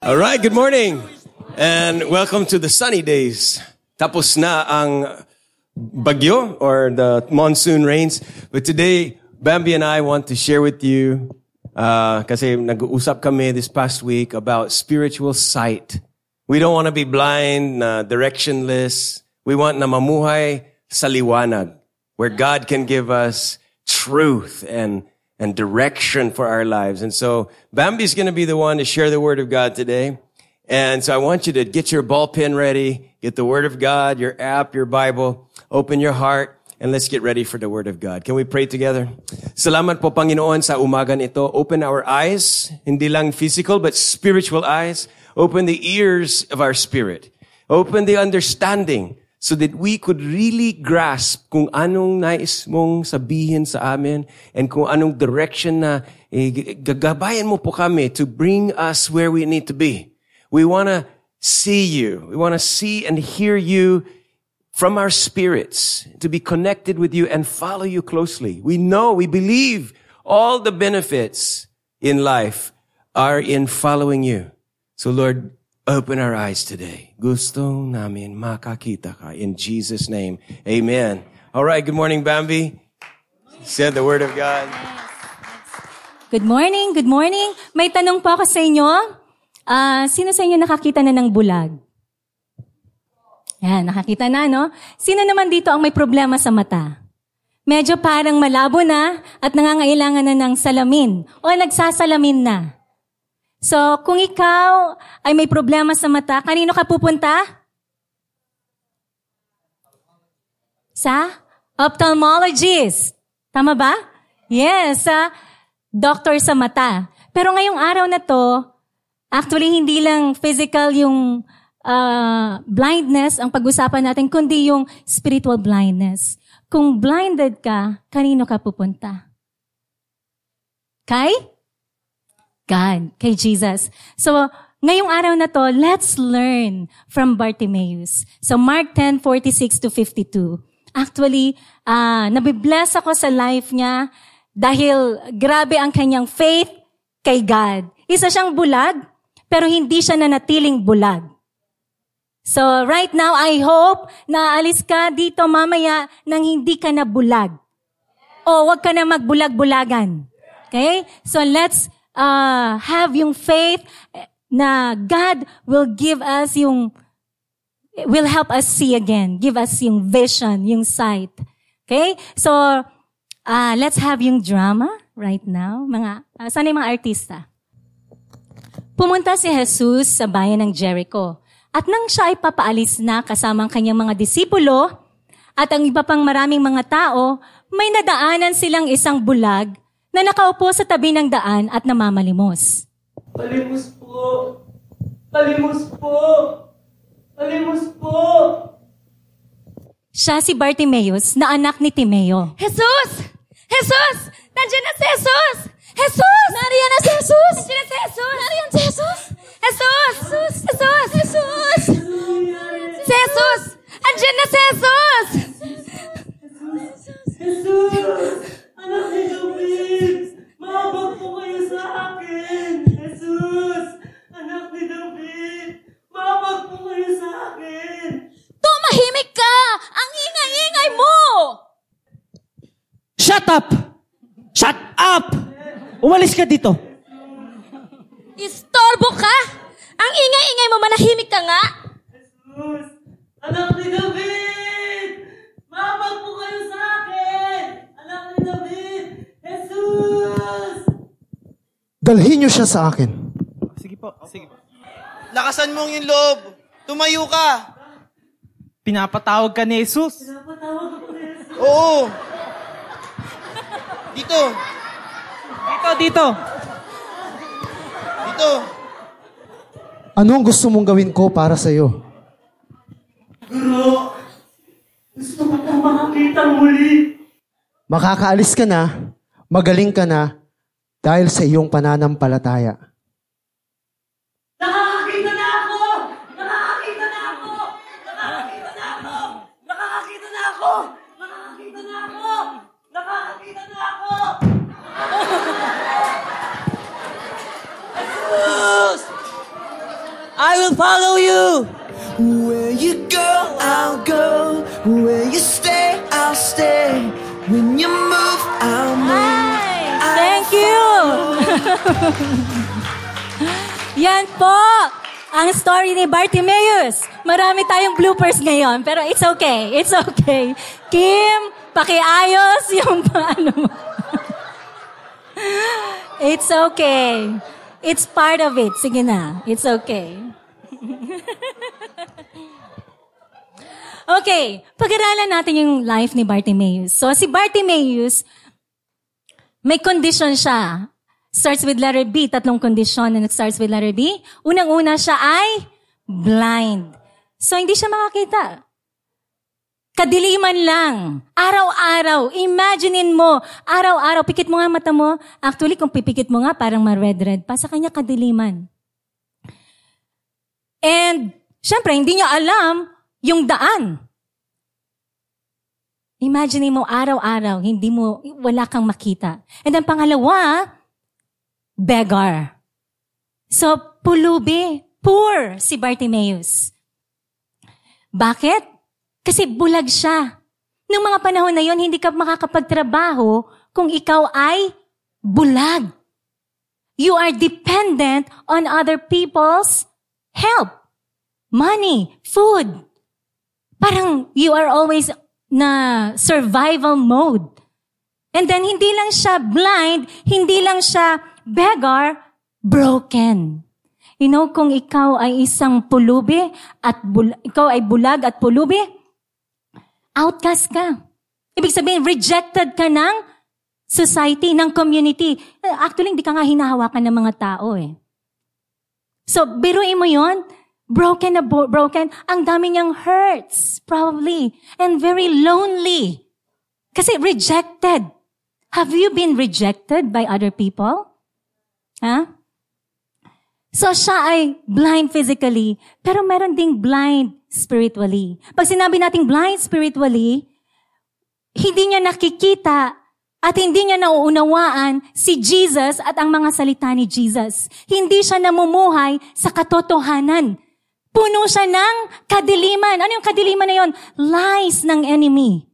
All right, good morning. And welcome to the sunny days. Tapos na ang bagyo or the monsoon rains. But today, Bambi and I want to share with you uh, kasi nag-uusap kami this past week about spiritual sight. We don't want to be blind, uh, directionless. We want na mamuhay sa liwanag where God can give us truth and and direction for our lives. And so Bambi's going to be the one to share the word of God today. And so I want you to get your ball pen ready, get the word of God, your app, your Bible, open your heart, and let's get ready for the word of God. Can we pray together? Salamat po Panginoon sa umagan ito. Open our eyes, hindi lang physical, but spiritual eyes. Open the ears of our spirit. Open the understanding so that we could really grasp kung anong nais mong sabihin sa amin and kung anong direction na eh, gagabayan mo po kami to bring us where we need to be. We want to see you. We want to see and hear you from our spirits, to be connected with you and follow you closely. We know, we believe all the benefits in life are in following you. So Lord, Open our eyes today. Gusto namin makakita ka. In Jesus' name, amen. All right, good morning, Bambi. Said the word of God. Good morning, good morning. May tanong po ako sa inyo. Uh, sino sa inyo nakakita na ng bulag? Yan, nakakita na, no? Sino naman dito ang may problema sa mata? Medyo parang malabo na at nangangailangan na ng salamin o nagsasalamin na. So, kung ikaw ay may problema sa mata, kanino ka pupunta? Sa ophthalmologist. Tama ba? Yes, sa doctor sa mata. Pero ngayong araw na to, actually hindi lang physical yung uh, blindness ang pag-usapan natin, kundi yung spiritual blindness. Kung blinded ka, kanino ka pupunta? Kay? God, kay Jesus. So, ngayong araw na to, let's learn from Bartimaeus. So, Mark 10, 46 to 52. Actually, uh, nabibless ako sa life niya dahil grabe ang kanyang faith kay God. Isa siyang bulag, pero hindi siya nanatiling bulag. So, right now, I hope na alis ka dito mamaya nang hindi ka na bulag. O, wag ka na magbulag-bulagan. Okay? So, let's uh, have yung faith na God will give us yung, will help us see again. Give us yung vision, yung sight. Okay? So, uh, let's have yung drama right now. Mga, uh, sana yung mga artista? Pumunta si Jesus sa bayan ng Jericho. At nang siya ay papaalis na kasama ang kanyang mga disipulo at ang iba pang maraming mga tao, may nadaanan silang isang bulag na nakaupo sa tabi ng daan at namamalimos. Palimos po! Palimos po! Palimos po! Siya si Bartimeus na anak ni Timeo. Jesus! Jesus! Nandiyan na si Jesus! Jesus! Nariyan na si Jesus! Nandiyan na si Jesus! Nariyan si Jesus! Jesus! Jesus! Jesus! Jesus! Si Jesus! Andiyan na si Jesus! Jesus! Jesus! Tumahimik ka! Ang ingay-ingay mo! Shut up! Shut up! Umalis ka dito. Istorbo ka! Ang ingay-ingay mo, manahimik ka nga! Jesus! Anak ni David! Maabag po kayo sa akin! Anak ni David! Dalhin niyo siya sa akin. Sige po, sige po. Lakasan mo yung loob. Tumayo ka. Pinapatawag ka ni Jesus. Napatawag ako ni Jesus. Oo. Dito. Dito, dito. Dito. Ano ang gusto mong gawin ko para sa iyo? Guro! Gusto ko pong makakita muli! Makakaalis ka na, magaling ka na, dahil sa iyong pananampalataya. Nakakakita na ako! Nakakakita na ako! Nakakakita na ako! Nakakakita na ako! Nakakakita na ako! Nakakakita na ako! Jesus! I will follow you. Where you go, I'll go. Where you stay, I'll stay. When you you! Yan po! Ang story ni Bartimeus. Marami tayong bloopers ngayon, pero it's okay. It's okay. Kim, pakiayos yung paano mo. It's okay. It's part of it. Sige na. It's okay. okay. Pag-aralan natin yung life ni Bartimeus. So, si Bartimeus, may condition siya. Starts with letter B. Tatlong condition na starts with letter B. Unang-una siya ay blind. So, hindi siya makakita. Kadiliman lang. Araw-araw. Imaginein mo. Araw-araw. Pikit mo nga mata mo. Actually, kung pipikit mo nga, parang ma-red-red pa. Sa kanya, kadiliman. And, syempre, hindi niya alam yung daan. Imagine mo araw-araw, hindi mo, wala kang makita. And then pangalawa, beggar. So, pulubi, poor si Bartimaeus. Bakit? Kasi bulag siya. Noong mga panahon na yon, hindi ka makakapagtrabaho kung ikaw ay bulag. You are dependent on other people's help. Money, food. Parang you are always na survival mode. And then hindi lang siya blind, hindi lang siya beggar, broken. You know, kung ikaw ay isang pulubi at bul- ikaw ay bulag at pulubi, outcast ka. Ibig sabihin, rejected ka ng society, ng community. Actually, hindi ka nga hinahawakan ng mga tao eh. So, biruin mo yon broken na bo- broken, ang dami niyang hurts, probably, and very lonely. Kasi rejected. Have you been rejected by other people? Huh? So siya ay blind physically, pero meron ding blind spiritually. Pag sinabi nating blind spiritually, hindi niya nakikita at hindi niya nauunawaan si Jesus at ang mga salita ni Jesus. Hindi siya namumuhay sa katotohanan Puno siya ng kadiliman. Ano yung kadiliman na yon? Lies ng enemy.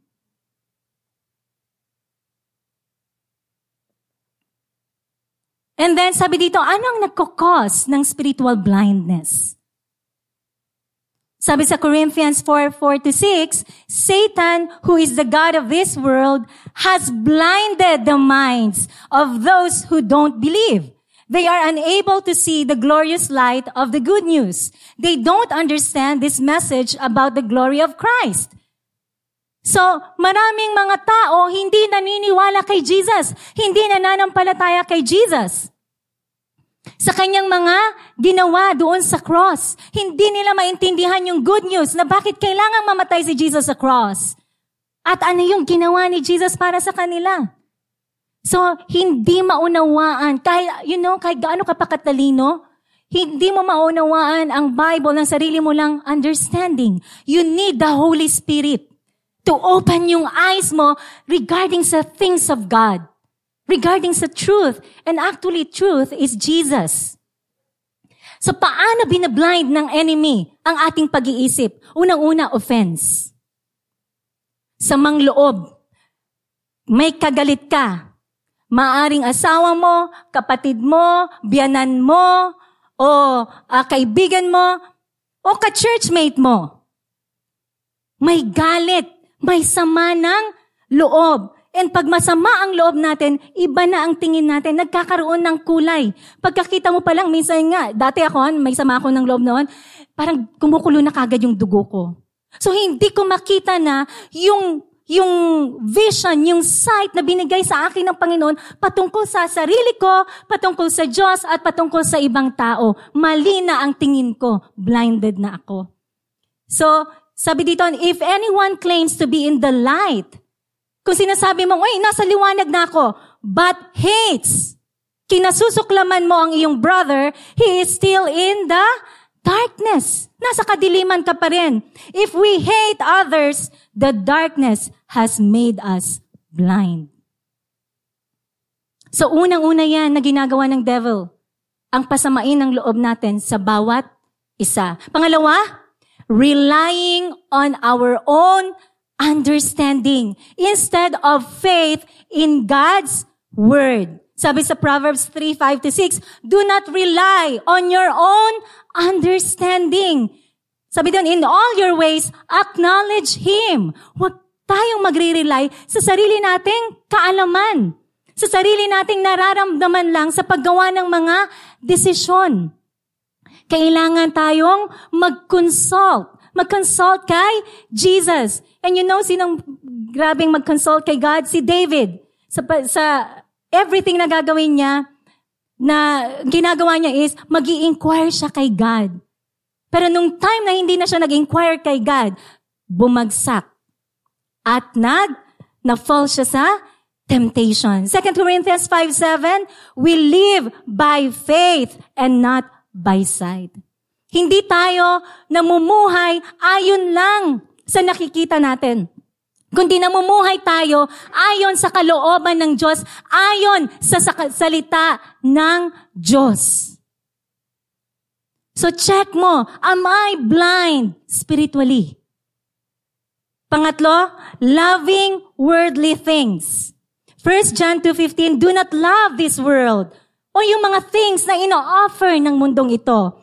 And then sabi dito, anong nagkakos ng spiritual blindness? Sabi sa Corinthians 4, 4 to 6, Satan, who is the God of this world, has blinded the minds of those who don't believe They are unable to see the glorious light of the good news. They don't understand this message about the glory of Christ. So, maraming mga tao hindi naniniwala kay Jesus. Hindi nananampalataya kay Jesus. Sa kanyang mga ginawa doon sa cross, hindi nila maintindihan yung good news na bakit kailangang mamatay si Jesus sa cross. At ano yung ginawa ni Jesus para sa kanila. So, hindi maunawaan, kahit, you know, kahit gaano ka pa katalino, hindi mo maunawaan ang Bible ng sarili mo lang understanding. You need the Holy Spirit to open yung eyes mo regarding sa things of God. Regarding sa truth. And actually, truth is Jesus. So, paano binablind ng enemy ang ating pag-iisip? Unang-una, offense. Sa mangloob, may kagalit ka, Maaring asawa mo, kapatid mo, biyanan mo, o uh, kaibigan mo, o ka-churchmate mo. May galit, may sama ng loob. And pag masama ang loob natin, iba na ang tingin natin, nagkakaroon ng kulay. Pagkakita mo pa lang, minsan nga, dati ako, may sama ako ng loob noon, parang kumukulo na kagad yung dugo ko. So hindi ko makita na yung yung vision, yung sight na binigay sa akin ng Panginoon patungkol sa sarili ko, patungkol sa Diyos, at patungkol sa ibang tao. Mali na ang tingin ko. Blinded na ako. So, sabi dito, if anyone claims to be in the light, kung sinasabi mo, uy, nasa liwanag na ako, but hates, kinasusuklaman mo ang iyong brother, he is still in the darkness. Nasa kadiliman ka pa rin. If we hate others, the darkness has made us blind. So unang-una yan na ginagawa ng devil, ang pasamain ng loob natin sa bawat Isa. Pangalawa, relying on our own understanding instead of faith in God's word. Sabi sa Proverbs 3, 5 to 6, do not rely on your own understanding. Sabi doon, in all your ways, acknowledge Him. Huwag tayong magre-rely sa sarili nating kaalaman. Sa sarili nating nararamdaman lang sa paggawa ng mga desisyon. Kailangan tayong mag-consult. Mag-consult kay Jesus. And you know, sinong grabing mag-consult kay God? Si David. Sa, sa everything na gagawin niya, na ginagawa niya is, mag inquire siya kay God. Pero nung time na hindi na siya nag-inquire kay God, bumagsak. At nag, na-fall siya sa temptation. 2 Corinthians 5.7, we live by faith and not by sight. Hindi tayo namumuhay ayon lang sa nakikita natin. Kundi namumuhay tayo ayon sa kalooban ng Diyos, ayon sa salita ng Diyos. So check mo, am I blind spiritually? Pangatlo, loving worldly things. 1 John 2.15, do not love this world o yung mga things na ino-offer ng mundong ito.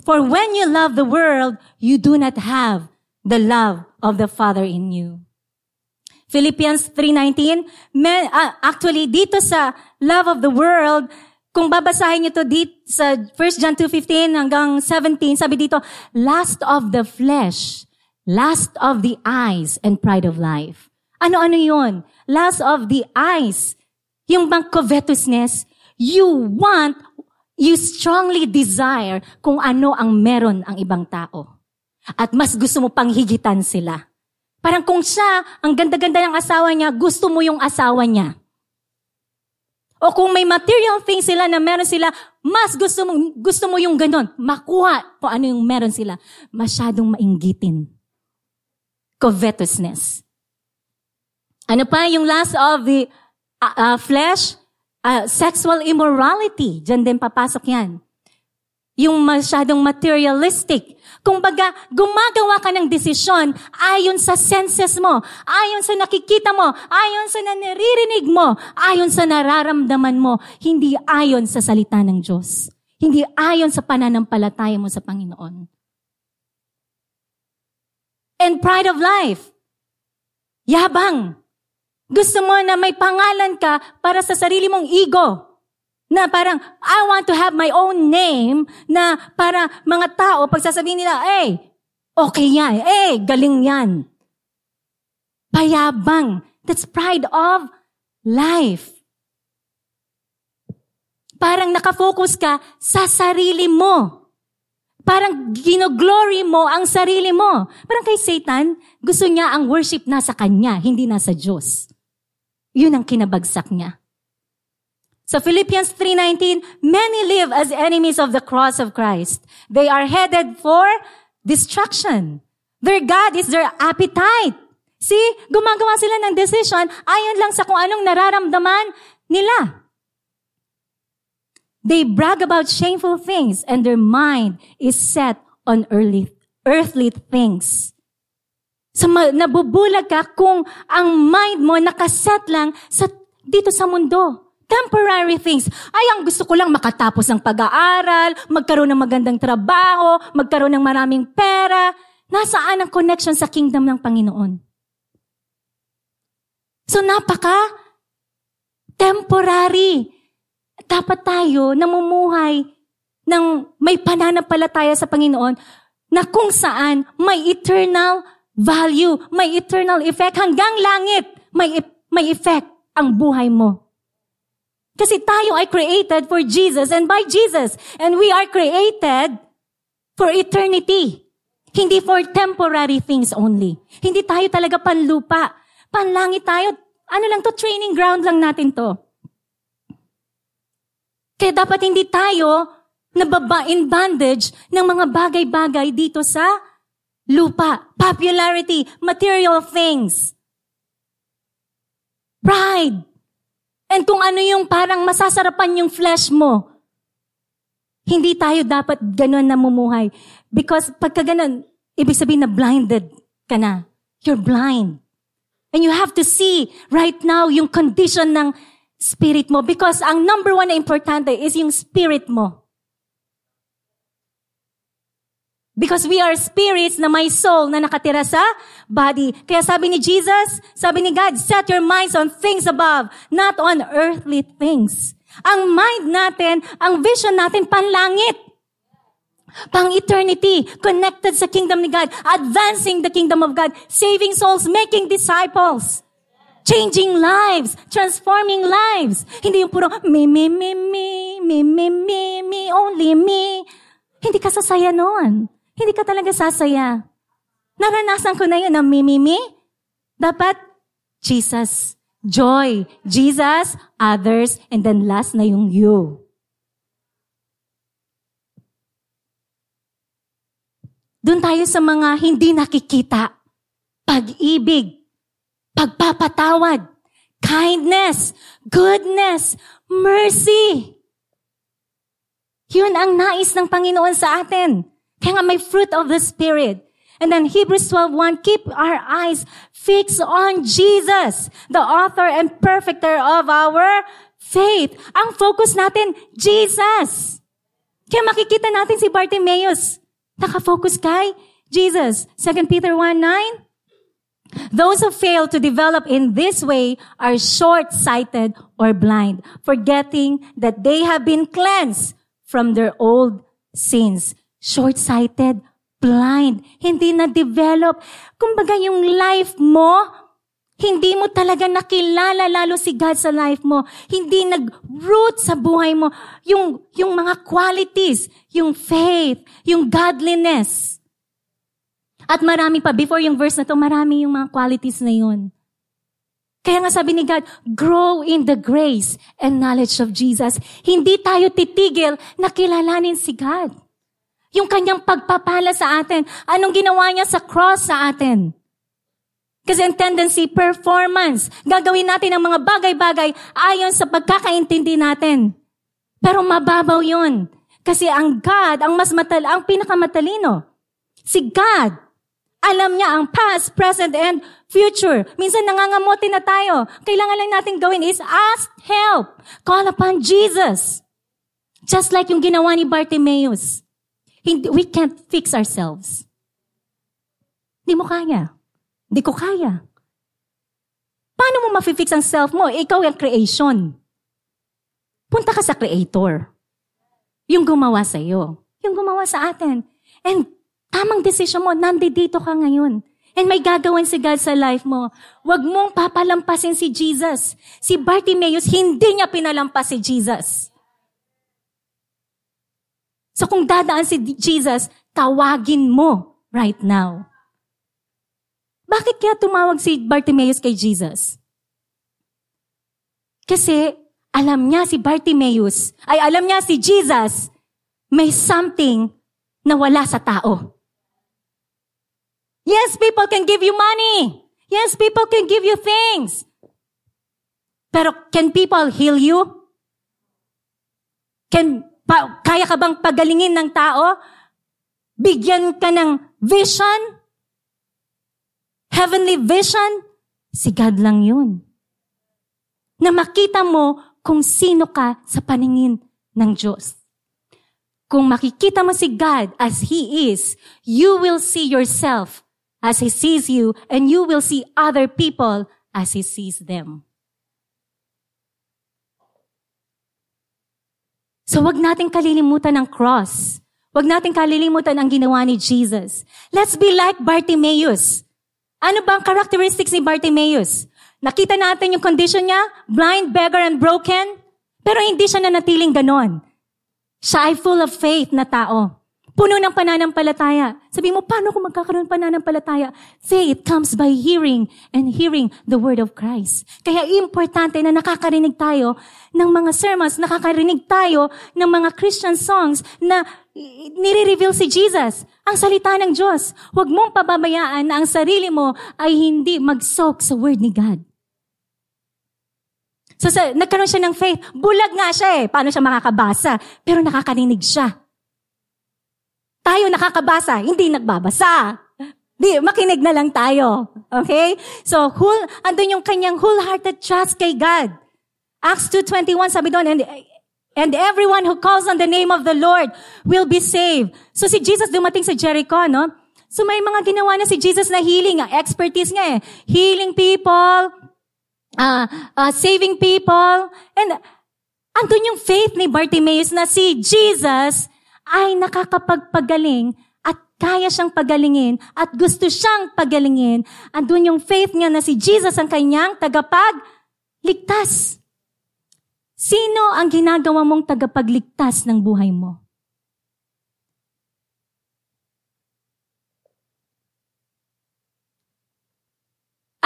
For when you love the world, you do not have the love of the Father in you. Philippians 3.19, men, uh, actually, dito sa love of the world, kung babasahin niyo to dito sa 1 John 2.15 hanggang 17, sabi dito, last of the flesh, last of the eyes, and pride of life. Ano-ano yun? Last of the eyes. Yung bang covetousness, you want, you strongly desire kung ano ang meron ang ibang tao. At mas gusto mo pang higitan sila. Parang kung siya, ang ganda-ganda ng asawa niya, gusto mo yung asawa niya. O kung may material things sila na meron sila, mas gusto mo, gusto mo yung ganon. Makuha kung ano yung meron sila. Masyadong mainggitin. Covetousness. Ano pa yung last of the uh, uh, flesh? Uh, sexual immorality. Diyan din papasok yan. Yung masyadong materialistic. Kung baga, gumagawa ka ng desisyon ayon sa senses mo, ayon sa nakikita mo, ayon sa naririnig mo, ayon sa nararamdaman mo, hindi ayon sa salita ng Diyos. Hindi ayon sa pananampalataya mo sa Panginoon. And pride of life. Yabang. Gusto mo na may pangalan ka para sa sarili mong ego. Na parang, I want to have my own name na para mga tao, pag sasabihin nila, eh, okay yan, eh, galing yan. Payabang. That's pride of life. Parang nakafocus ka sa sarili mo. Parang ginoglory mo ang sarili mo. Parang kay Satan, gusto niya ang worship nasa kanya, hindi nasa Diyos. Yun ang kinabagsak niya. So Philippians 3.19, many live as enemies of the cross of Christ. They are headed for destruction. Their God is their appetite. See, gumagawa sila ng decision ayon lang sa kung anong nararamdaman nila. They brag about shameful things and their mind is set on earthly, earthly things. So nabubulag ka kung ang mind mo nakaset lang sa, dito sa mundo. Temporary things. Ay, ang gusto ko lang makatapos ng pag-aaral, magkaroon ng magandang trabaho, magkaroon ng maraming pera. Nasaan ang connection sa kingdom ng Panginoon? So, napaka temporary. Dapat tayo namumuhay ng may pananampalataya sa Panginoon na kung saan may eternal value, may eternal effect hanggang langit. May, may effect ang buhay mo. Kasi tayo ay created for Jesus and by Jesus. And we are created for eternity. Hindi for temporary things only. Hindi tayo talaga panlupa. Panlangit tayo. Ano lang to, training ground lang natin to. Kaya dapat hindi tayo nababa in bondage ng mga bagay-bagay dito sa lupa. Popularity, material things. Pride, And kung ano yung parang masasarapan yung flesh mo. Hindi tayo dapat ganun namumuhay. Because pagka ganun, ibig sabihin na blinded ka na. You're blind. And you have to see right now yung condition ng spirit mo. Because ang number one na importante is yung spirit mo. Because we are spirits na may soul na nakatira sa body. Kaya sabi ni Jesus, sabi ni God, set your minds on things above, not on earthly things. Ang mind natin, ang vision natin, panlangit. Pang eternity, connected sa kingdom ni God, advancing the kingdom of God, saving souls, making disciples, changing lives, transforming lives. Hindi yung puro, me, me, me, me, me, me, me, me, only me. Hindi ka sasaya noon. Hindi ka talaga sasaya. Naranasan ko na yun me, me. Dapat, Jesus, joy, Jesus, others, and then last na yung you. Doon tayo sa mga hindi nakikita. Pag-ibig, pagpapatawad, kindness, goodness, mercy. Yun ang nais ng Panginoon sa atin. Kaya nga may fruit of the Spirit. And then Hebrews 12.1, keep our eyes fixed on Jesus, the author and perfecter of our faith. Ang focus natin, Jesus. Kaya makikita natin si Bartimaeus. Nakafocus kay Jesus. 2 Peter 1.9, Those who fail to develop in this way are short-sighted or blind, forgetting that they have been cleansed from their old sins. Short-sighted, blind, hindi na-develop. Kumbaga yung life mo, hindi mo talaga nakilala lalo si God sa life mo. Hindi nag-root sa buhay mo. Yung, yung mga qualities, yung faith, yung godliness. At marami pa, before yung verse na to, marami yung mga qualities na yun. Kaya nga sabi ni God, grow in the grace and knowledge of Jesus. Hindi tayo titigil na kilalanin si God. Yung kanyang pagpapala sa atin. Anong ginawa niya sa cross sa atin? Kasi ang tendency, performance. Gagawin natin ang mga bagay-bagay ayon sa pagkakaintindi natin. Pero mababaw yun. Kasi ang God, ang mas matal, ang pinakamatalino. Si God, alam niya ang past, present, and future. Minsan nangangamote na tayo. Kailangan lang natin gawin is ask help. Call upon Jesus. Just like yung ginawa ni Bartimaeus. Hindi, we can't fix ourselves. Hindi mo kaya. Hindi ko kaya. Paano mo ma-fix ang self mo? Ikaw ang creation. Punta ka sa creator. Yung gumawa sa iyo. Yung gumawa sa atin. And tamang decision mo, nandito ka ngayon. And may gagawin si God sa life mo. Huwag mong papalampasin si Jesus. Si Bartimaeus, hindi niya pinalampas si Jesus. So kung dadaan si Jesus, tawagin mo right now. Bakit kaya tumawag si Bartimaeus kay Jesus? Kasi alam niya si Bartimaeus, ay alam niya si Jesus, may something na wala sa tao. Yes, people can give you money. Yes, people can give you things. Pero can people heal you? Can pa, kaya ka bang pagalingin ng tao? Bigyan ka ng vision? Heavenly vision? Si God lang yun. Na makita mo kung sino ka sa paningin ng Diyos. Kung makikita mo si God as He is, you will see yourself as He sees you and you will see other people as He sees them. So wag nating kalilimutan ang cross. Wag nating kalilimutan ang ginawa ni Jesus. Let's be like Bartimaeus. Ano ba ang characteristics ni Bartimaeus? Nakita natin yung condition niya, blind, beggar, and broken. Pero hindi siya nanatiling ganon. Siya ay full of faith na tao. Puno ng pananampalataya. Sabi mo, paano kung magkakaroon pananampalataya? Faith comes by hearing and hearing the word of Christ. Kaya importante na nakakarinig tayo ng mga sermons, nakakarinig tayo ng mga Christian songs na nire-reveal si Jesus, ang salita ng Diyos. Huwag mong pababayaan na ang sarili mo ay hindi mag-soak sa word ni God. So, sa, nagkaroon siya ng faith. Bulag nga siya eh. Paano siya makakabasa? Pero nakakarinig siya. Tayo nakakabasa, hindi nagbabasa. Di, makinig na lang tayo. Okay? So, whole, andun yung kanyang wholehearted trust kay God. Acts 2.21, sabi doon, and, and everyone who calls on the name of the Lord will be saved. So, si Jesus dumating sa Jericho, no? So, may mga ginawa na si Jesus na healing. Expertise nga eh. Healing people, uh, uh, saving people. And andun yung faith ni Bartimaeus na si Jesus ay nakakapagpagaling at kaya siyang pagalingin at gusto siyang pagalingin. Andun yung faith niya na si Jesus ang kanyang tagapagligtas. Sino ang ginagawa mong tagapagligtas ng buhay mo?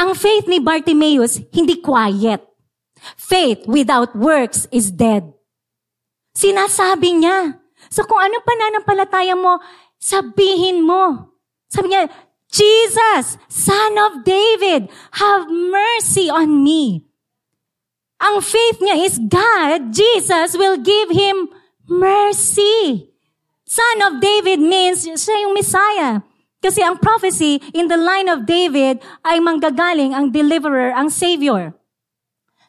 Ang faith ni Bartimaeus, hindi quiet. Faith without works is dead. Sinasabi niya. So kung ano pananampalataya mo, sabihin mo. Sabi niya, Jesus, Son of David, have mercy on me. Ang faith niya is God, Jesus will give him mercy. Son of David means siya yung Messiah. Kasi ang prophecy in the line of David ay manggagaling ang deliverer, ang savior.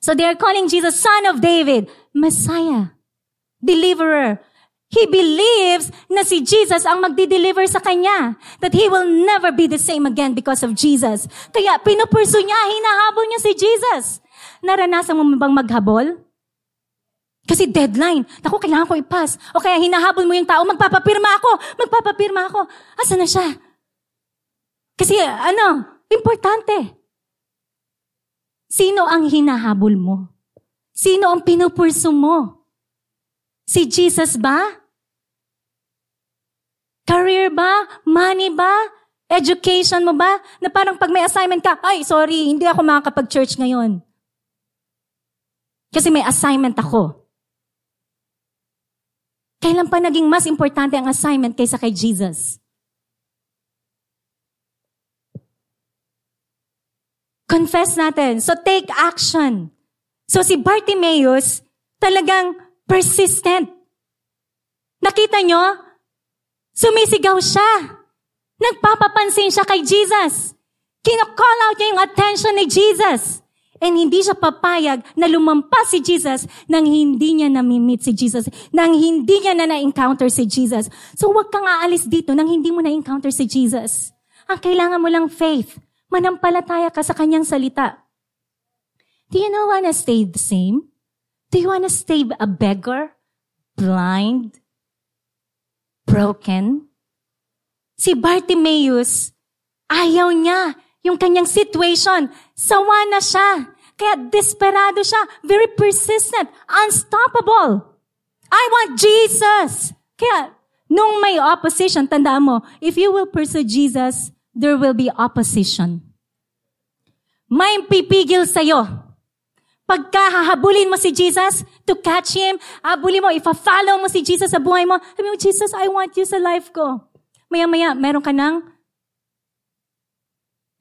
So they are calling Jesus son of David, Messiah, deliverer. He believes na si Jesus ang magdi-deliver sa kanya. That he will never be the same again because of Jesus. Kaya pinupurso niya, hinahabol niya si Jesus. Naranasan mo bang maghabol? Kasi deadline. Naku, kailangan ko i-pass. O kaya hinahabol mo yung tao, magpapapirma ako, magpapapirma ako. Asa na siya? Kasi ano, importante. Sino ang hinahabol mo? Sino ang pinupurso mo? Si Jesus ba? Career ba? Money ba? Education mo ba? Na parang pag may assignment ka, ay, sorry, hindi ako makakapag-church ngayon. Kasi may assignment ako. Kailan pa naging mas importante ang assignment kaysa kay Jesus? Confess natin. So take action. So si Bartimaeus, talagang persistent. Nakita nyo? Sumisigaw siya. Nagpapapansin siya kay Jesus. Kina-call out niya yung attention ni Jesus. And hindi siya papayag na lumampas si Jesus nang hindi niya namimit si Jesus, nang hindi niya na na-encounter si Jesus. So huwag kang aalis dito nang hindi mo na-encounter si Jesus. Ang kailangan mo lang faith. Manampalataya ka sa kanyang salita. Do you know wanna stay the same? Do you wanna stay a beggar? Blind? Broken? Si Bartimaeus, ayaw niya yung kanyang situation. Sawa na siya. Kaya desperado siya. Very persistent. Unstoppable. I want Jesus. Kaya, nung may opposition, tandaan mo, if you will pursue Jesus, there will be opposition. May pipigil sa'yo. Pagka hahabulin mo si Jesus to catch Him, habulin mo, ifa-follow mo si Jesus sa buhay mo, sabi mo, Jesus, I want you sa life ko. Maya-maya, meron ka ng,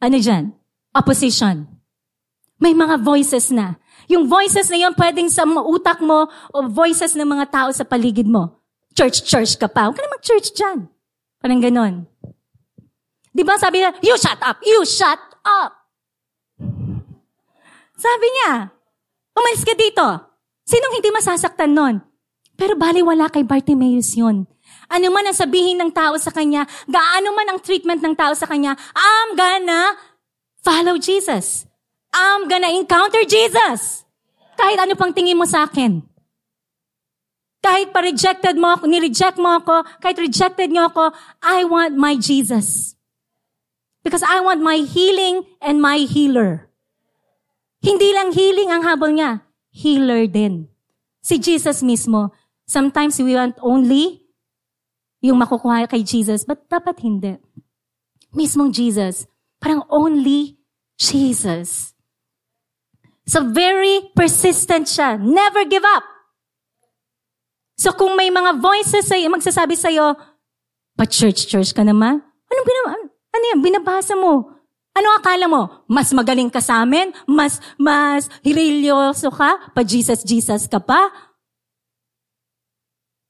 ano dyan? Opposition. May mga voices na. Yung voices na yun, pwedeng sa utak mo o voices ng mga tao sa paligid mo. Church-church ka pa. Huwag ka na mag-church dyan. Parang ganon. Di ba sabi niya, you shut up, you shut up. Sabi niya, umalis ka dito. Sinong hindi masasaktan nun? Pero baliwala kay Bartimaeus yun. Ano man ang sabihin ng tao sa kanya, gaano man ang treatment ng tao sa kanya, I'm gonna follow Jesus. I'm gonna encounter Jesus. Kahit ano pang tingin mo sa akin. Kahit pa-rejected mo ako, ni-reject mo ako, kahit rejected niyo ako, I want my Jesus. Because I want my healing and my healer. Hindi lang healing ang habol niya, healer din. Si Jesus mismo, sometimes we want only yung makukuha kay Jesus, but dapat hindi. Mismong Jesus, parang only Jesus. So very persistent siya. Never give up. So kung may mga voices sa'yo, magsasabi sa'yo, pa church-church ka naman, anong binaba, ano yan, binabasa mo? Ano akala mo? Mas magaling ka sa amin? Mas, mas hirilyoso ka? Pa Jesus, Jesus ka pa?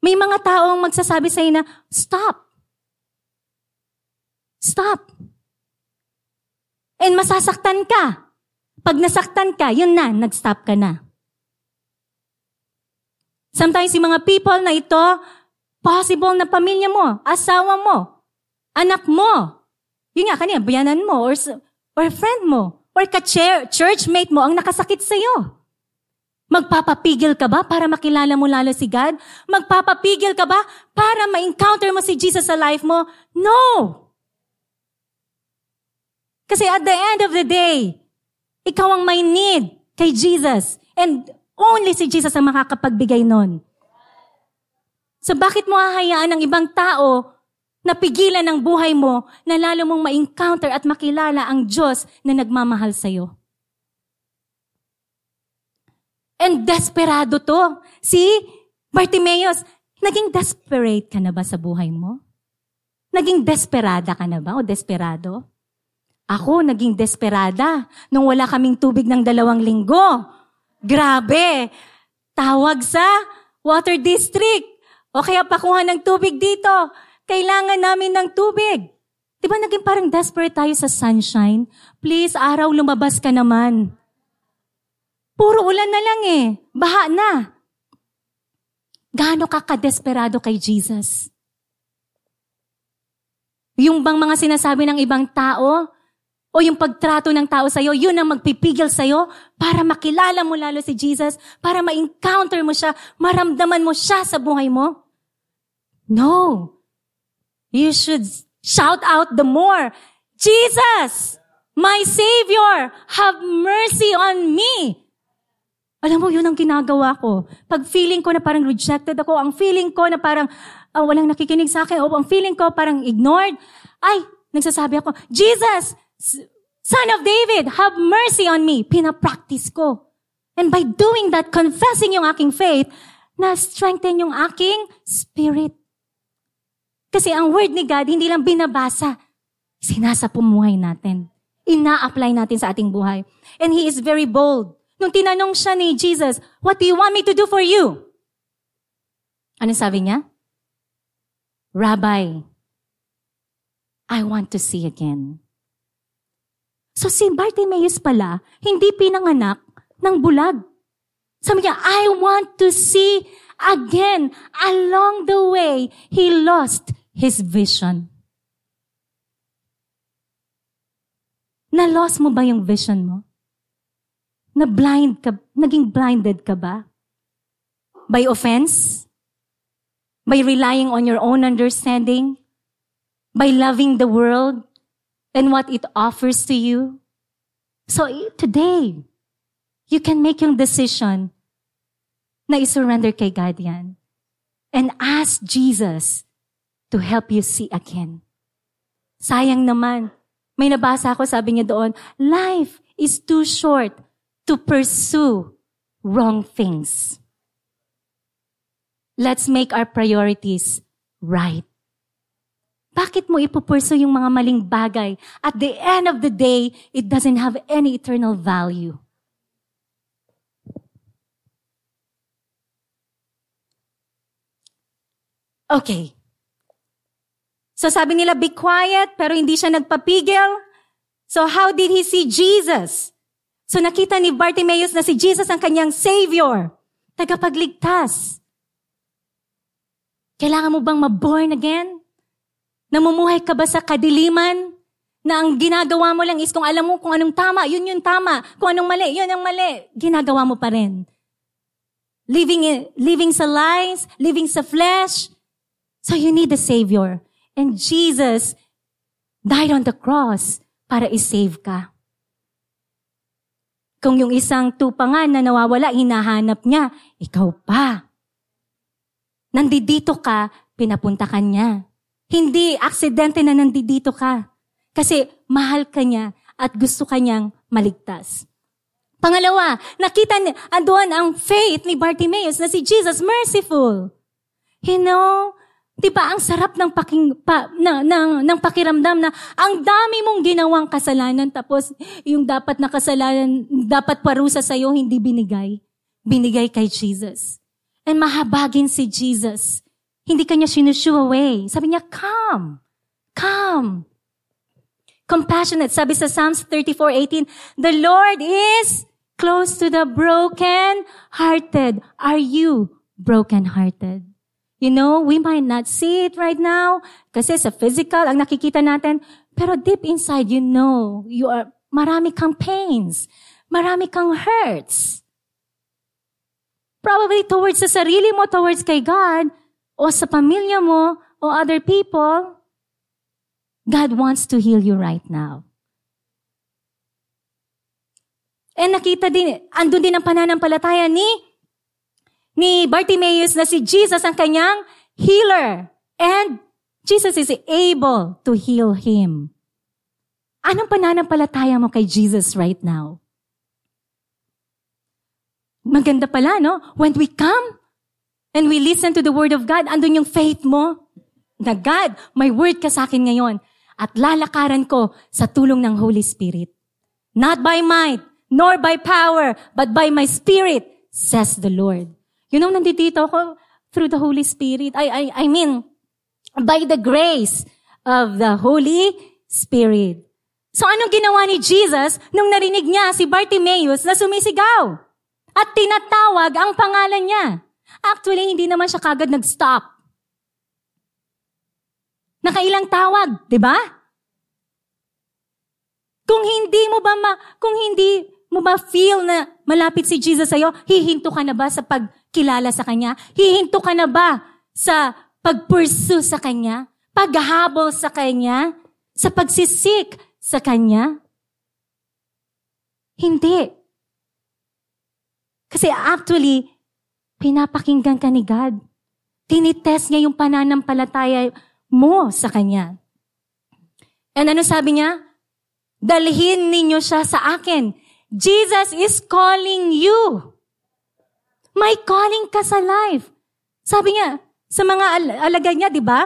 May mga taong magsasabi sa'yo na, stop. Stop. And masasaktan ka. Pag nasaktan ka, yun na, nag-stop ka na. Sometimes yung mga people na ito, possible na pamilya mo, asawa mo, anak mo, yun nga, kanina, bayanan mo, or, or friend mo, or ka-churchmate mo ang nakasakit sa'yo. Magpapapigil ka ba para makilala mo lalo si God? Magpapapigil ka ba para ma-encounter mo si Jesus sa life mo? No! Kasi at the end of the day, ikaw ang may need kay Jesus. And only si Jesus ang makakapagbigay nun. So bakit mo hahayaan ng ibang tao na pigilan ang buhay mo na lalo mong ma-encounter at makilala ang Diyos na nagmamahal sa'yo? And desperado to. Si Bartimeus, naging desperate ka na ba sa buhay mo? Naging desperada ka na ba o desperado? Ako, naging desperada nung wala kaming tubig ng dalawang linggo. Grabe! Tawag sa water district. O kaya pakuha ng tubig dito. Kailangan namin ng tubig. Di ba naging parang desperate tayo sa sunshine? Please, araw, lumabas ka naman. Puro ulan na lang eh. Baha na. Gaano ka kadesperado kay Jesus? Yung bang mga sinasabi ng ibang tao, o yung pagtrato ng tao sa'yo, yun ang magpipigil sa'yo para makilala mo lalo si Jesus, para ma-encounter mo siya, maramdaman mo siya sa buhay mo? No. You should shout out the more, Jesus, my Savior, have mercy on me. Alam mo, yun ang ginagawa ko. Pag feeling ko na parang rejected ako, ang feeling ko na parang uh, walang nakikinig sa akin, o ang feeling ko parang ignored, ay, nagsasabi ako, Jesus, Son of David, have mercy on me. Pinapractice ko. And by doing that, confessing yung aking faith, na-strengthen yung aking spirit. Kasi ang word ni God, hindi lang binabasa, sinasa pumuhay natin. Ina-apply natin sa ating buhay. And He is very bold. Nung tinanong siya ni Jesus, What do you want me to do for you? Ano sabi niya? Rabbi, I want to see again. So si Bartimaeus pala, hindi pinanganak ng bulag. Sabi niya, I want to see again. Along the way, he lost his vision. Na-lost mo ba yung vision mo? Na blind ka, naging blinded ka ba? By offense? By relying on your own understanding? By loving the world and what it offers to you? So today, you can make yung decision na isurrender kay God yan. And ask Jesus to help you see again. Sayang naman. May nabasa ako, sabi niya doon, life is too short to pursue wrong things. Let's make our priorities right. Bakit mo ipupurso yung mga maling bagay? At the end of the day, it doesn't have any eternal value. Okay. So sabi nila, be quiet, pero hindi siya nagpapigil. So how did he see Jesus? So nakita ni Bartimaeus na si Jesus ang kanyang Savior, tagapagligtas. Kailangan mo bang ma-born again? Namumuhay ka ba sa kadiliman? Na ang ginagawa mo lang is kung alam mo kung anong tama, yun yung tama. Kung anong mali, yun ang mali. Ginagawa mo pa rin. Living, living sa lies, living sa flesh. So you need a Savior. And Jesus died on the cross para i-save ka. Kung yung isang tupangan na nawawala, hinahanap niya, ikaw pa. Nandito ka, pinapunta ka niya. Hindi aksidente na nandito ka. Kasi mahal ka niya at gusto ka niyang maligtas. Pangalawa, nakita ni, doon ang faith ni Bartimaeus na si Jesus merciful. You know, Di ba, ang sarap ng, paking, pa, na, ng, ng pakiramdam na ang dami mong ginawang kasalanan tapos yung dapat na kasalanan, dapat parusa sa'yo, hindi binigay. Binigay kay Jesus. And mahabagin si Jesus. Hindi kanya sinushu away. Sabi niya, come. Come. Compassionate. Sabi sa Psalms 34:18, The Lord is close to the broken-hearted. Are you broken-hearted? You know, we might not see it right now kasi sa physical ang nakikita natin. Pero deep inside, you know, you are, marami kang pains. Marami kang hurts. Probably towards sa sarili mo, towards kay God, o sa pamilya mo, o other people. God wants to heal you right now. And nakita din, andun din ang pananampalataya ni ni Bartimaeus na si Jesus ang kanyang healer. And Jesus is able to heal him. Anong pananampalataya mo kay Jesus right now? Maganda pala, no? When we come and we listen to the Word of God, andun yung faith mo na God, may word ka sa akin ngayon at lalakaran ko sa tulong ng Holy Spirit. Not by might, nor by power, but by my Spirit, says the Lord. You know, nandito ako through the Holy Spirit. I, I, I mean, by the grace of the Holy Spirit. So anong ginawa ni Jesus nung narinig niya si Bartimaeus na sumisigaw? At tinatawag ang pangalan niya. Actually, hindi naman siya kagad nag-stop. Nakailang tawag, di ba? Kung hindi mo ba ma, kung hindi mo ba feel na malapit si Jesus sa'yo, hihinto ka na ba sa pagkilala sa Kanya? Hihinto ka na ba sa pagpursue sa Kanya? Paghabol sa Kanya? Sa pagsisik sa Kanya? Hindi. Kasi actually, pinapakinggan ka ni God. Tinitest niya yung pananampalataya mo sa Kanya. And ano sabi niya? Dalhin ninyo siya sa akin. Jesus is calling you. May calling ka sa life. Sabi niya, sa mga al- alagad niya, di ba?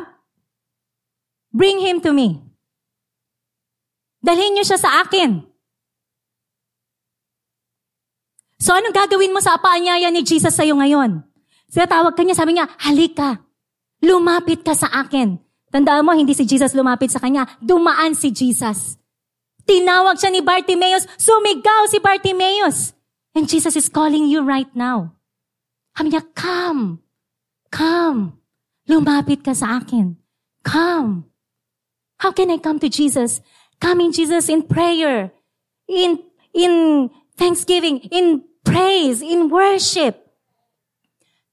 Bring him to me. Dalhin niyo siya sa akin. So anong gagawin mo sa paanyaya ni Jesus sa'yo ngayon? Sinatawag ka niya, sabi niya, halika. Lumapit ka sa akin. Tandaan mo, hindi si Jesus lumapit sa kanya. Dumaan si Jesus. Tinawag siya ni Bartimaeus. Sumigaw si Bartimaeus. And Jesus is calling you right now. Sabi niya, come. Come. Lumapit ka sa akin. Come. How can I come to Jesus? Come in Jesus in prayer, in, in thanksgiving, in praise, in worship.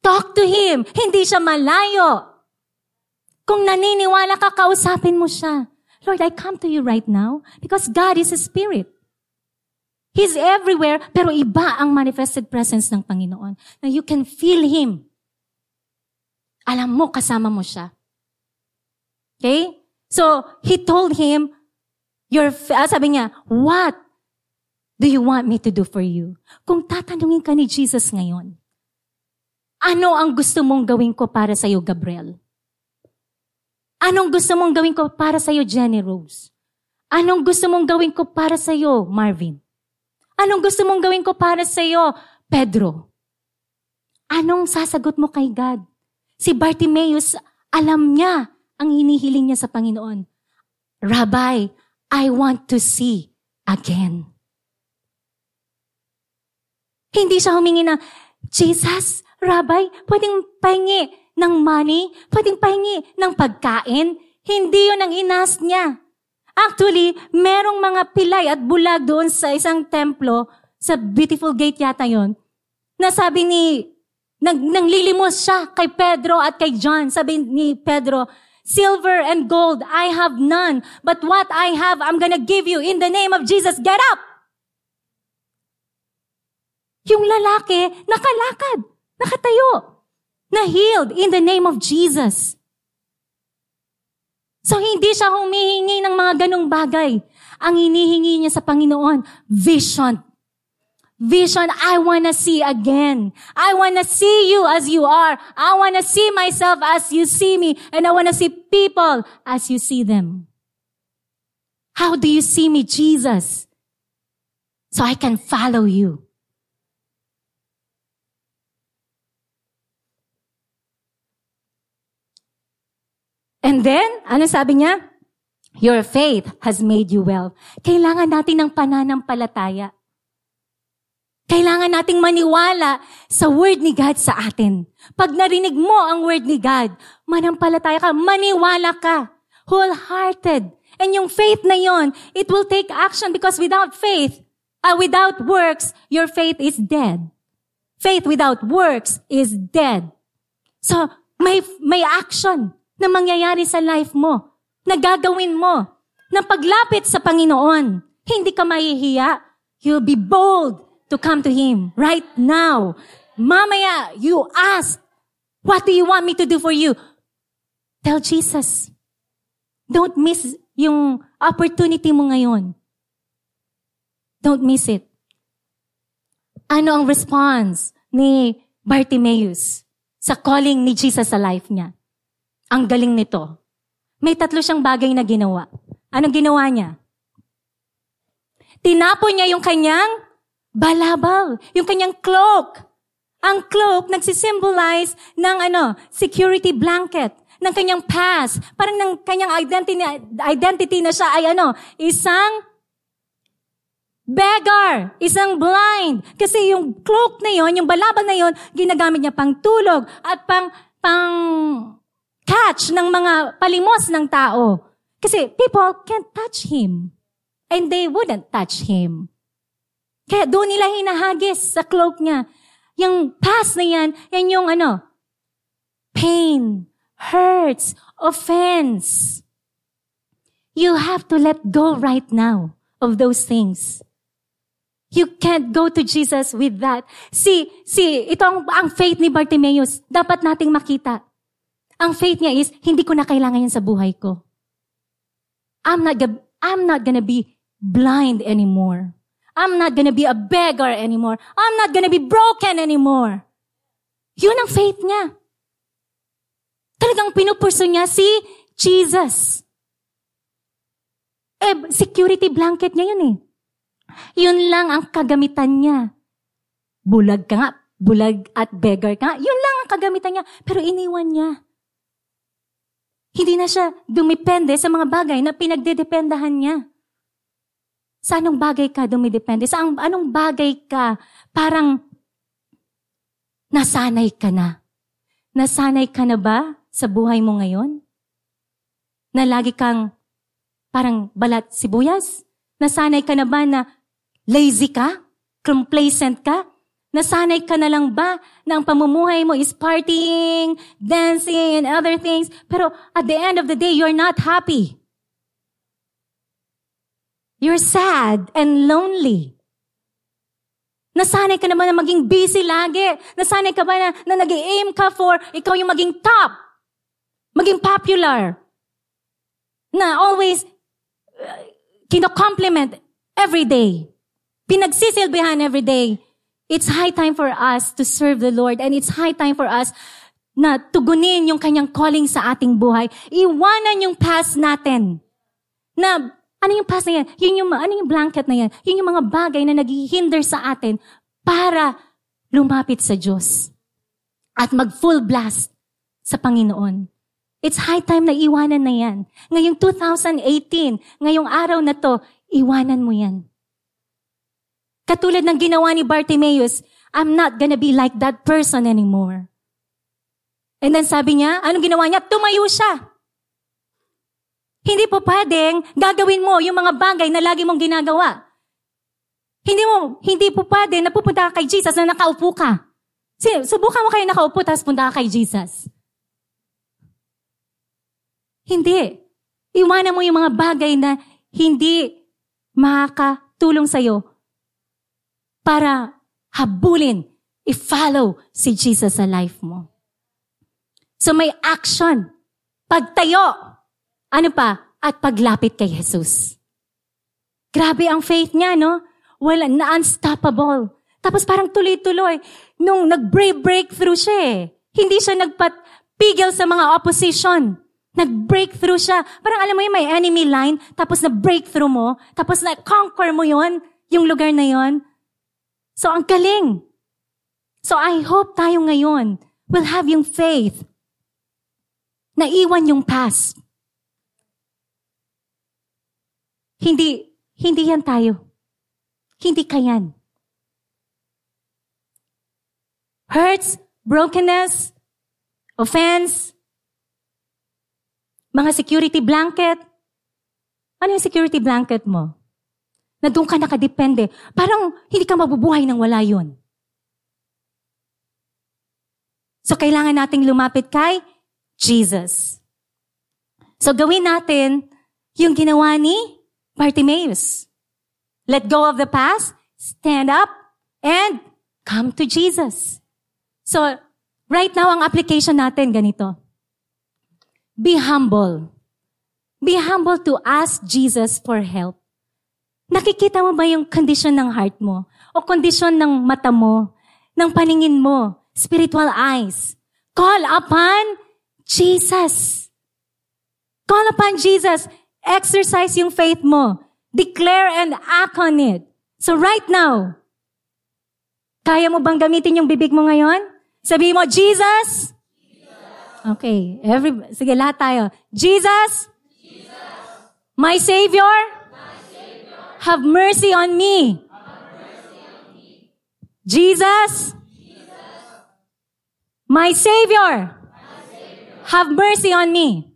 Talk to Him. Hindi siya malayo. Kung naniniwala ka, kausapin mo siya. Lord, I come to you right now because God is a spirit. He's everywhere, pero iba ang manifested presence ng Panginoon. Na you can feel Him. Alam mo, kasama mo siya. Okay? So, He told him, your, ah, sabi niya, what do you want me to do for you? Kung tatanungin ka ni Jesus ngayon, ano ang gusto mong gawin ko para sa iyo, Gabriel? Anong gusto mong gawin ko para sa iyo, Jenny Rose? Anong gusto mong gawin ko para sa iyo, Marvin? Anong gusto mong gawin ko para sa iyo, Pedro? Anong sasagot mo kay God? Si Bartimaeus, alam niya ang hinihiling niya sa Panginoon. Rabbi, I want to see again. Hindi siya humingi ng, Jesus, Rabbi, pwedeng pahingi ng money, pwedeng pahingi ng pagkain. Hindi yun ang inas niya. Actually, merong mga pilay at bulag doon sa isang templo, sa Beautiful Gate yata yon na sabi ni, nang, nanglilimos siya kay Pedro at kay John. Sabi ni Pedro, Silver and gold, I have none. But what I have, I'm gonna give you in the name of Jesus. Get up! Yung lalaki, nakalakad, nakatayo na healed in the name of Jesus. So hindi siya humihingi ng mga ganong bagay. Ang hinihingi niya sa Panginoon, vision. vision I want to see again. I want to see you as you are. I want to see myself as you see me. And I want to see people as you see them. How do you see me, Jesus? So I can follow you. And then, ano sabi niya? Your faith has made you well. Kailangan natin ng pananampalataya. Kailangan nating maniwala sa word ni God sa atin. Pag narinig mo ang word ni God, manampalataya ka, maniwala ka, wholehearted. And yung faith na yon, it will take action because without faith, uh, without works, your faith is dead. Faith without works is dead. So, may, may action na mangyayari sa life mo, na gagawin mo, na paglapit sa Panginoon, hindi ka mahihiya. You'll be bold to come to Him right now. Mamaya, you ask, what do you want me to do for you? Tell Jesus. Don't miss yung opportunity mo ngayon. Don't miss it. Ano ang response ni Bartimaeus sa calling ni Jesus sa life niya? Ang galing nito. May tatlo siyang bagay na ginawa. Anong ginawa niya? Tinapon niya yung kanyang balabal, yung kanyang cloak. Ang cloak nagsisimbolize ng ano, security blanket ng kanyang past. Parang ng kanyang identity, identity na siya ay ano, isang beggar, isang blind. Kasi yung cloak na yon, yung balabal na yon, ginagamit niya pang tulog at pang pang catch ng mga palimos ng tao. Kasi people can't touch him. And they wouldn't touch him. Kaya doon nila hinahagis sa cloak niya. Yung past na yan, yan yung ano, pain, hurts, offense. You have to let go right now of those things. You can't go to Jesus with that. See, see, ito ang, ang faith ni Bartimaeus. Dapat nating makita. Ang faith niya is, hindi ko na kailangan yan sa buhay ko. I'm not, I'm not gonna be blind anymore. I'm not gonna be a beggar anymore. I'm not gonna be broken anymore. Yun ang faith niya. Talagang pinupurso niya si Jesus. Eh, security blanket niya yun eh. Yun lang ang kagamitan niya. Bulag ka nga, bulag at beggar ka nga. Yun lang ang kagamitan niya. Pero iniwan niya. Hindi na siya dumipende sa mga bagay na pinagdedependahan niya. Sa anong bagay ka dumidepende? Sa anong bagay ka parang nasanay ka na? Nasanay ka na ba sa buhay mo ngayon? Na lagi kang parang balat sibuyas? Nasanay ka na ba na lazy ka? Complacent ka? Nasanay ka na lang ba na ang pamumuhay mo is partying, dancing, and other things, pero at the end of the day, you're not happy. You're sad and lonely. Nasanay ka naman na maging busy lagi. Nasanay ka ba na, na nag aim ka for ikaw yung maging top? Maging popular? Na always uh, kino-compliment every day. Pinagsisilbihan every day. It's high time for us to serve the Lord and it's high time for us na tugunin yung kanyang calling sa ating buhay. Iwanan yung past natin. Na ano yung past na yan? Yun yung, ano yung blanket na yan? Yun yung mga bagay na naghihinder sa atin para lumapit sa Diyos. At mag full blast sa Panginoon. It's high time na iwanan na yan. Ngayong 2018, ngayong araw na to, iwanan mo yan. Katulad ng ginawa ni Bartimaeus, I'm not gonna be like that person anymore. And then sabi niya, anong ginawa niya? Tumayo siya. Hindi po pwedeng gagawin mo yung mga bagay na lagi mong ginagawa. Hindi mo, hindi po pwede na pupunta ka kay Jesus na nakaupo ka. Subukan mo kayo nakaupo tapos punta ka kay Jesus. Hindi. Iwanan mo yung mga bagay na hindi makakatulong sa'yo para habulin, i-follow si Jesus sa life mo. So may action. Pagtayo. Ano pa? At paglapit kay Jesus. Grabe ang faith niya, no? Wala, na unstoppable. Tapos parang tuloy-tuloy. Nung nag-breakthrough siya eh. Hindi siya nagpapigil sa mga opposition. Nag-breakthrough siya. Parang alam mo yun, may enemy line, tapos na-breakthrough mo, tapos na-conquer mo yon yung lugar na yon. So, ang galing. So, I hope tayo ngayon will have yung faith na iwan yung past. Hindi, hindi yan tayo. Hindi ka yan. Hurts, brokenness, offense, mga security blanket. Ano yung security blanket mo? Na doon ka nakadepende. Parang hindi ka mabubuhay nang wala yun. So, kailangan nating lumapit kay Jesus. So, gawin natin yung ginawa ni Bartimaeus. Let go of the past, stand up, and come to Jesus. So, right now, ang application natin ganito. Be humble. Be humble to ask Jesus for help. Nakikita mo ba yung condition ng heart mo? O condition ng mata mo? Ng paningin mo? Spiritual eyes. Call upon Jesus. Call upon Jesus. Exercise yung faith mo. Declare and act on it. So right now, kaya mo bang gamitin yung bibig mo ngayon? Sabi mo, Jesus? Okay. Every, sige, lahat tayo. Jesus? My Savior? Have mercy on me. Jesus? My Savior? Have mercy on me.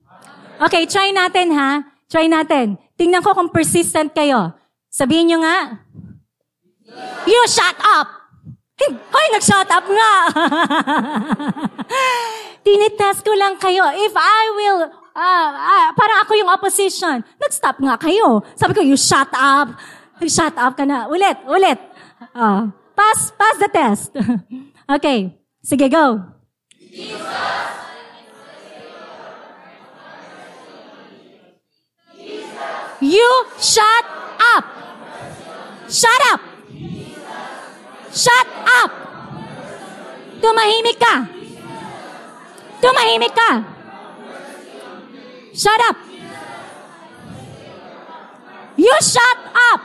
Okay, try natin ha. Try natin. Tingnan ko kung persistent kayo. Sabihin nyo nga. You shut up! Hoy, nag-shut up nga! Tinitest ko lang kayo. If I will, uh, uh, parang ako yung opposition, nag-stop nga kayo. Sabi ko, you shut up. Shut up ka na. Ulit, ulit. Uh, pass, pass the test. okay. Sige, go. You shut up. Shut up. Shut up. Tumahimik ka. Tumahimik ka. Shut up. You shut up.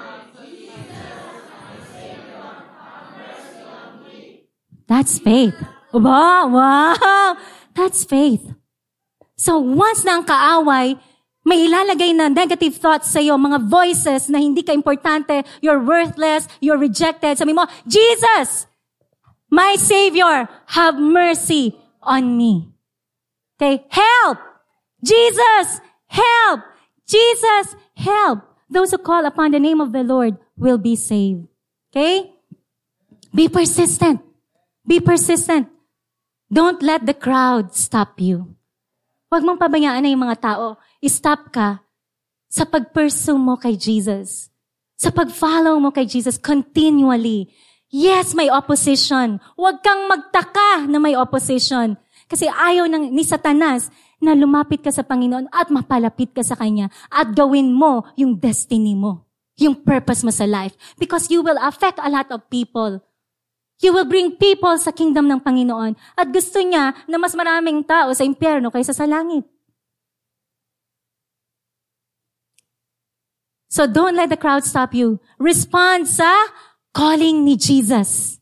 That's faith. Wow, wow. That's faith. So once na ang kaaway, may ilalagay na negative thoughts sa iyo, mga voices na hindi ka importante, you're worthless, you're rejected. Sabi mo, Jesus, my Savior, have mercy on me. Okay, help! Jesus, help! Jesus, help! Those who call upon the name of the Lord will be saved. Okay? Be persistent. Be persistent. Don't let the crowd stop you. Huwag mong pabayaan na yung mga tao. Stop ka sa pag-pursue mo kay Jesus. Sa pag-follow mo kay Jesus continually. Yes, may opposition. Huwag kang magtaka na may opposition. Kasi ayaw ng, ni Satanas na lumapit ka sa Panginoon at mapalapit ka sa Kanya at gawin mo yung destiny mo, yung purpose mo sa life. Because you will affect a lot of people. You will bring people sa kingdom ng Panginoon. At gusto niya na mas maraming tao sa impyerno kaysa sa langit. So don't let the crowd stop you. Respond sa calling ni Jesus.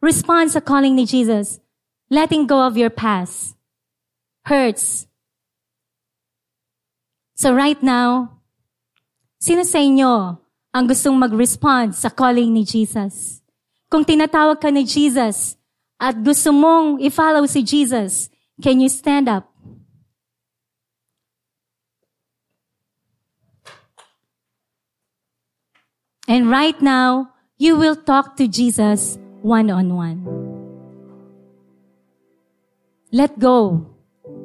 Respond sa calling ni Jesus. Letting go of your past hurts. So right now, sino sa inyo ang gustong mag-respond sa calling ni Jesus? Kung tinatawag ka ni Jesus at gusto mong i-follow si Jesus, can you stand up? And right now, you will talk to Jesus one-on-one. Let go.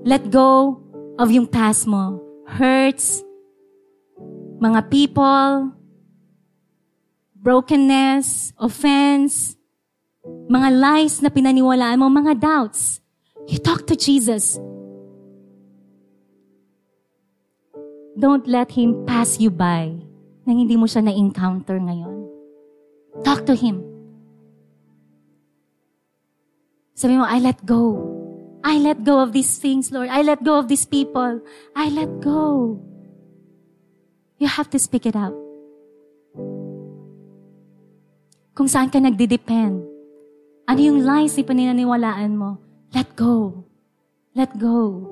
Let go of yung past mo. Hurts, mga people, brokenness, offense, mga lies na pinaniwalaan mo, mga doubts. You talk to Jesus. Don't let Him pass you by. nang hindi mo siya na-encounter ngayon. Talk to Him. Sabi mo, I let go. I let go of these things, Lord. I let go of these people. I let go. You have to speak it out. Kung saan ka nagdi-depend. Ano yung lies na pinaniniwalaan mo? Let go. Let go.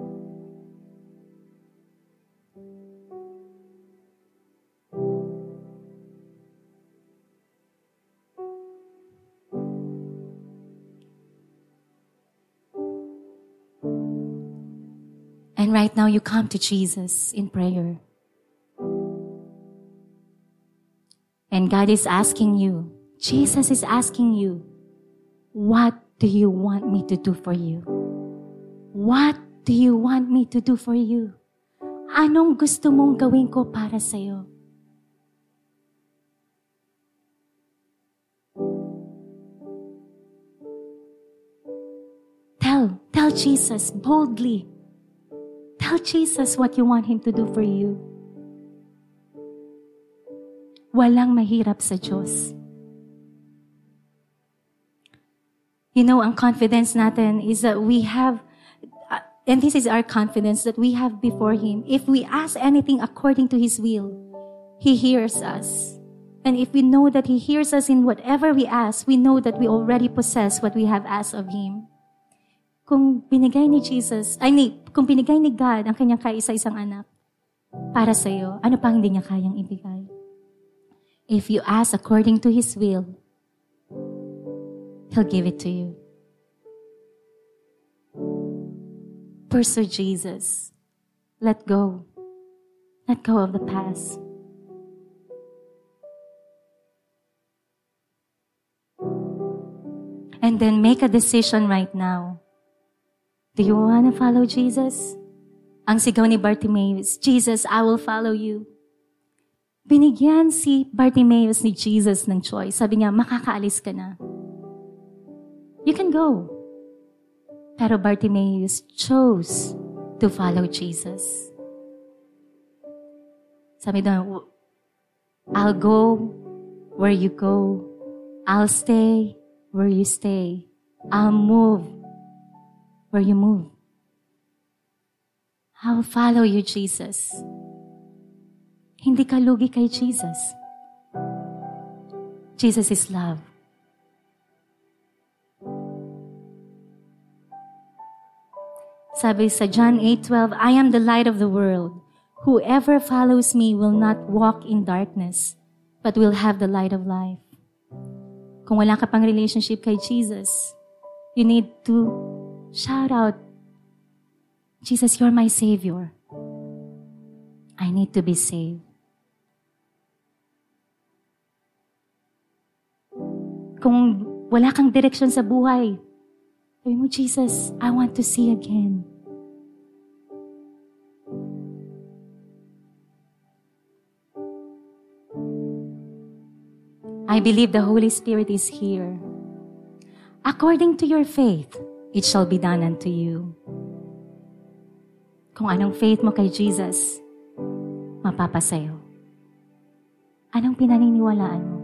Right now, you come to Jesus in prayer. And God is asking you, Jesus is asking you, what do you want me to do for you? What do you want me to do for you? Anong gusto mong gawin ko para sa'yo? Tell, tell Jesus boldly. Tell Jesus what you want Him to do for you. Walang mahirap sa Diyos. You know, ang confidence natin is that we have, uh, and this is our confidence that we have before Him. If we ask anything according to His will, He hears us. And if we know that He hears us in whatever we ask, we know that we already possess what we have asked of Him. Kung binigay ni Jesus, ay ni, kung binigay ni God ang kanyang kaisa-isang anak para sa iyo, ano pa hindi niya kayang ibigay? If you ask according to His will, He'll give it to you. Pursue Jesus. Let go. Let go of the past. And then make a decision right now. Do you want to follow Jesus? Ang sigaw ni Bartimaeus, Jesus, I will follow you. Binigyan si Bartimaeus ni Jesus ng choice. Sabi niya, makakaalis ka na. You can go. Pero Bartimaeus chose to follow Jesus. Sabi doon, I'll go where you go. I'll stay where you stay. I'll move where you move. I'll follow you, Jesus. Hindi ka lugi kay Jesus. Jesus is love. Sabi sa John 8:12, I am the light of the world. Whoever follows me will not walk in darkness, but will have the light of life. Kung wala ka pang relationship kay Jesus, you need to shout out, Jesus, you're my Savior. I need to be saved. Kung wala kang direksyon sa buhay, sabi mo, Jesus, I want to see again. I believe the Holy Spirit is here. According to your faith, it shall be done unto you. Kung anong faith mo kay Jesus, mapapasayo. Anong pinaniniwalaan mo?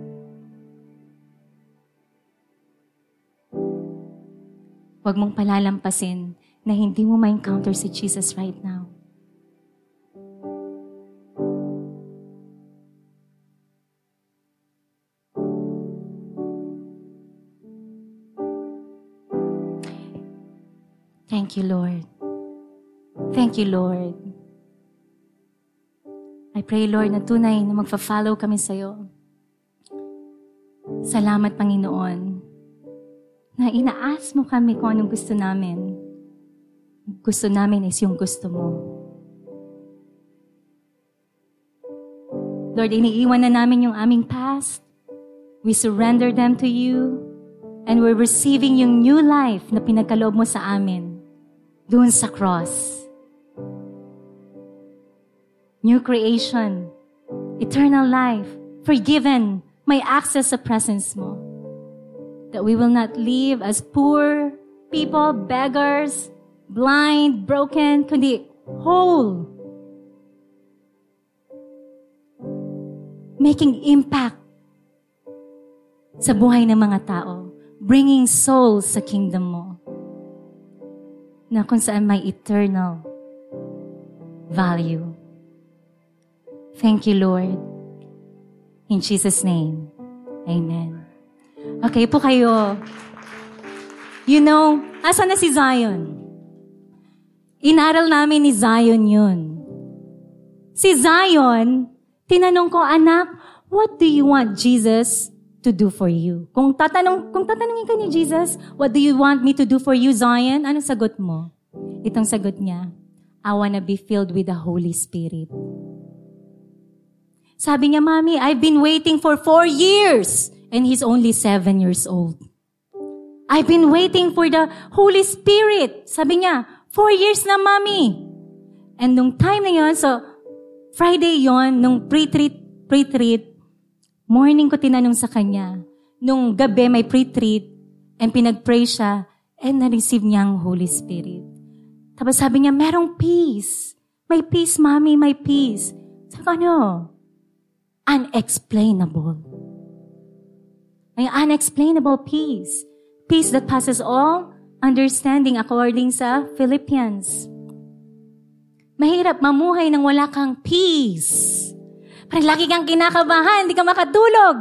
Huwag mong palalampasin na hindi mo ma-encounter si Jesus right now. Thank you, Lord. Thank you, Lord. I pray, Lord, na tunay na magfa-follow kami sa'yo. Salamat, Panginoon, na inaas mo kami kung anong gusto namin. Gusto namin is yung gusto mo. Lord, iniiwan na namin yung aming past. We surrender them to you. And we're receiving yung new life na pinagkaloob mo sa amin doon sa cross. New creation, eternal life, forgiven, may access sa presence mo. That we will not live as poor people, beggars, blind, broken, kundi whole. Making impact sa buhay ng mga tao. Bringing souls sa kingdom mo. Na kung saan may eternal value. Thank you, Lord. In Jesus' name, Amen. Okay po kayo. You know, asa na si Zion? Inaral namin ni Zion yun. Si Zion, tinanong ko, anak, what do you want Jesus to do for you? Kung tatanong, kung tatanungin ka ni Jesus, what do you want me to do for you, Zion? Anong sagot mo? Itong sagot niya, I wanna be filled with the Holy Spirit. Sabi niya, Mami, I've been waiting for four years and he's only seven years old. I've been waiting for the Holy Spirit. Sabi niya, four years na, Mami. And nung time na yon, so Friday yon, nung pre-treat, pre-treat, morning ko tinanong sa kanya. Nung gabi may pre-treat, and pinag-pray siya, and na-receive niya ang Holy Spirit. Tapos sabi niya, merong peace. May peace, Mami, may peace. Sabi ko, ano? Unexplainable. May unexplainable peace. Peace that passes all understanding according sa Philippians. Mahirap mamuhay nang wala kang peace. Parang lagi kang kinakabahan, hindi ka makatulog.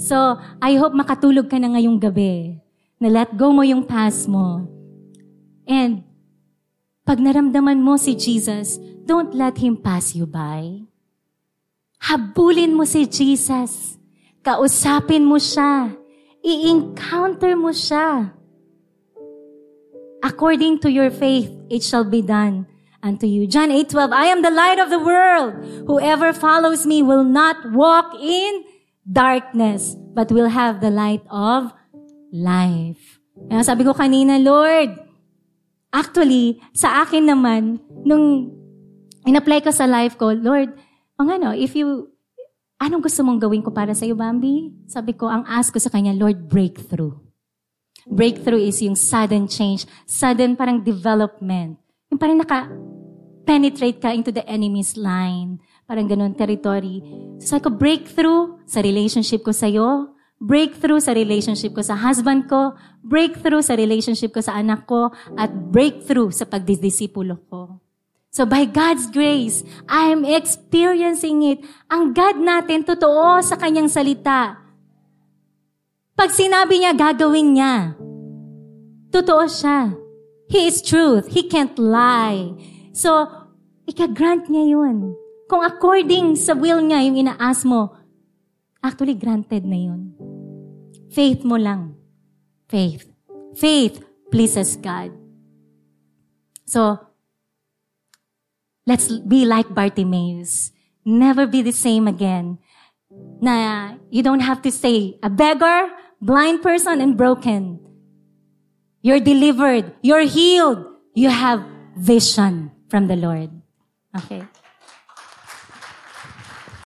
So, I hope makatulog ka na ngayong gabi. Na let go mo yung past mo. And, pag naramdaman mo si Jesus, don't let Him pass you by. Habulin mo si Jesus. Kausapin mo siya. I-encounter mo siya. According to your faith, it shall be done unto you. John 8:12, I am the light of the world. Whoever follows me will not walk in darkness, but will have the light of life. Kaya sabi ko kanina, Lord, actually, sa akin naman, nung in-apply ko sa life ko, Lord, ang ano, if you, anong gusto mong gawin ko para sa iyo, Bambi? Sabi ko, ang ask ko sa kanya, Lord, breakthrough. Breakthrough is yung sudden change, sudden parang development. Yung parang naka-penetrate ka into the enemy's line. Parang ganun, territory. So sabi ko, breakthrough sa relationship ko sa'yo, breakthrough sa relationship ko sa husband ko, breakthrough sa relationship ko sa anak ko, at breakthrough sa pagdidisipulo ko. So by God's grace, I am experiencing it. Ang God natin, totoo sa kanyang salita. Pag sinabi niya, gagawin niya. Totoo siya. He is truth. He can't lie. So, ika-grant niya yun. Kung according sa will niya, yung ina-ask mo, actually granted na yun. Faith mo lang. Faith. Faith pleases God. So, Let's be like Bartimaeus. Never be the same again. Na you don't have to say, a beggar, blind person, and broken. You're delivered. You're healed. You have vision from the Lord. Okay.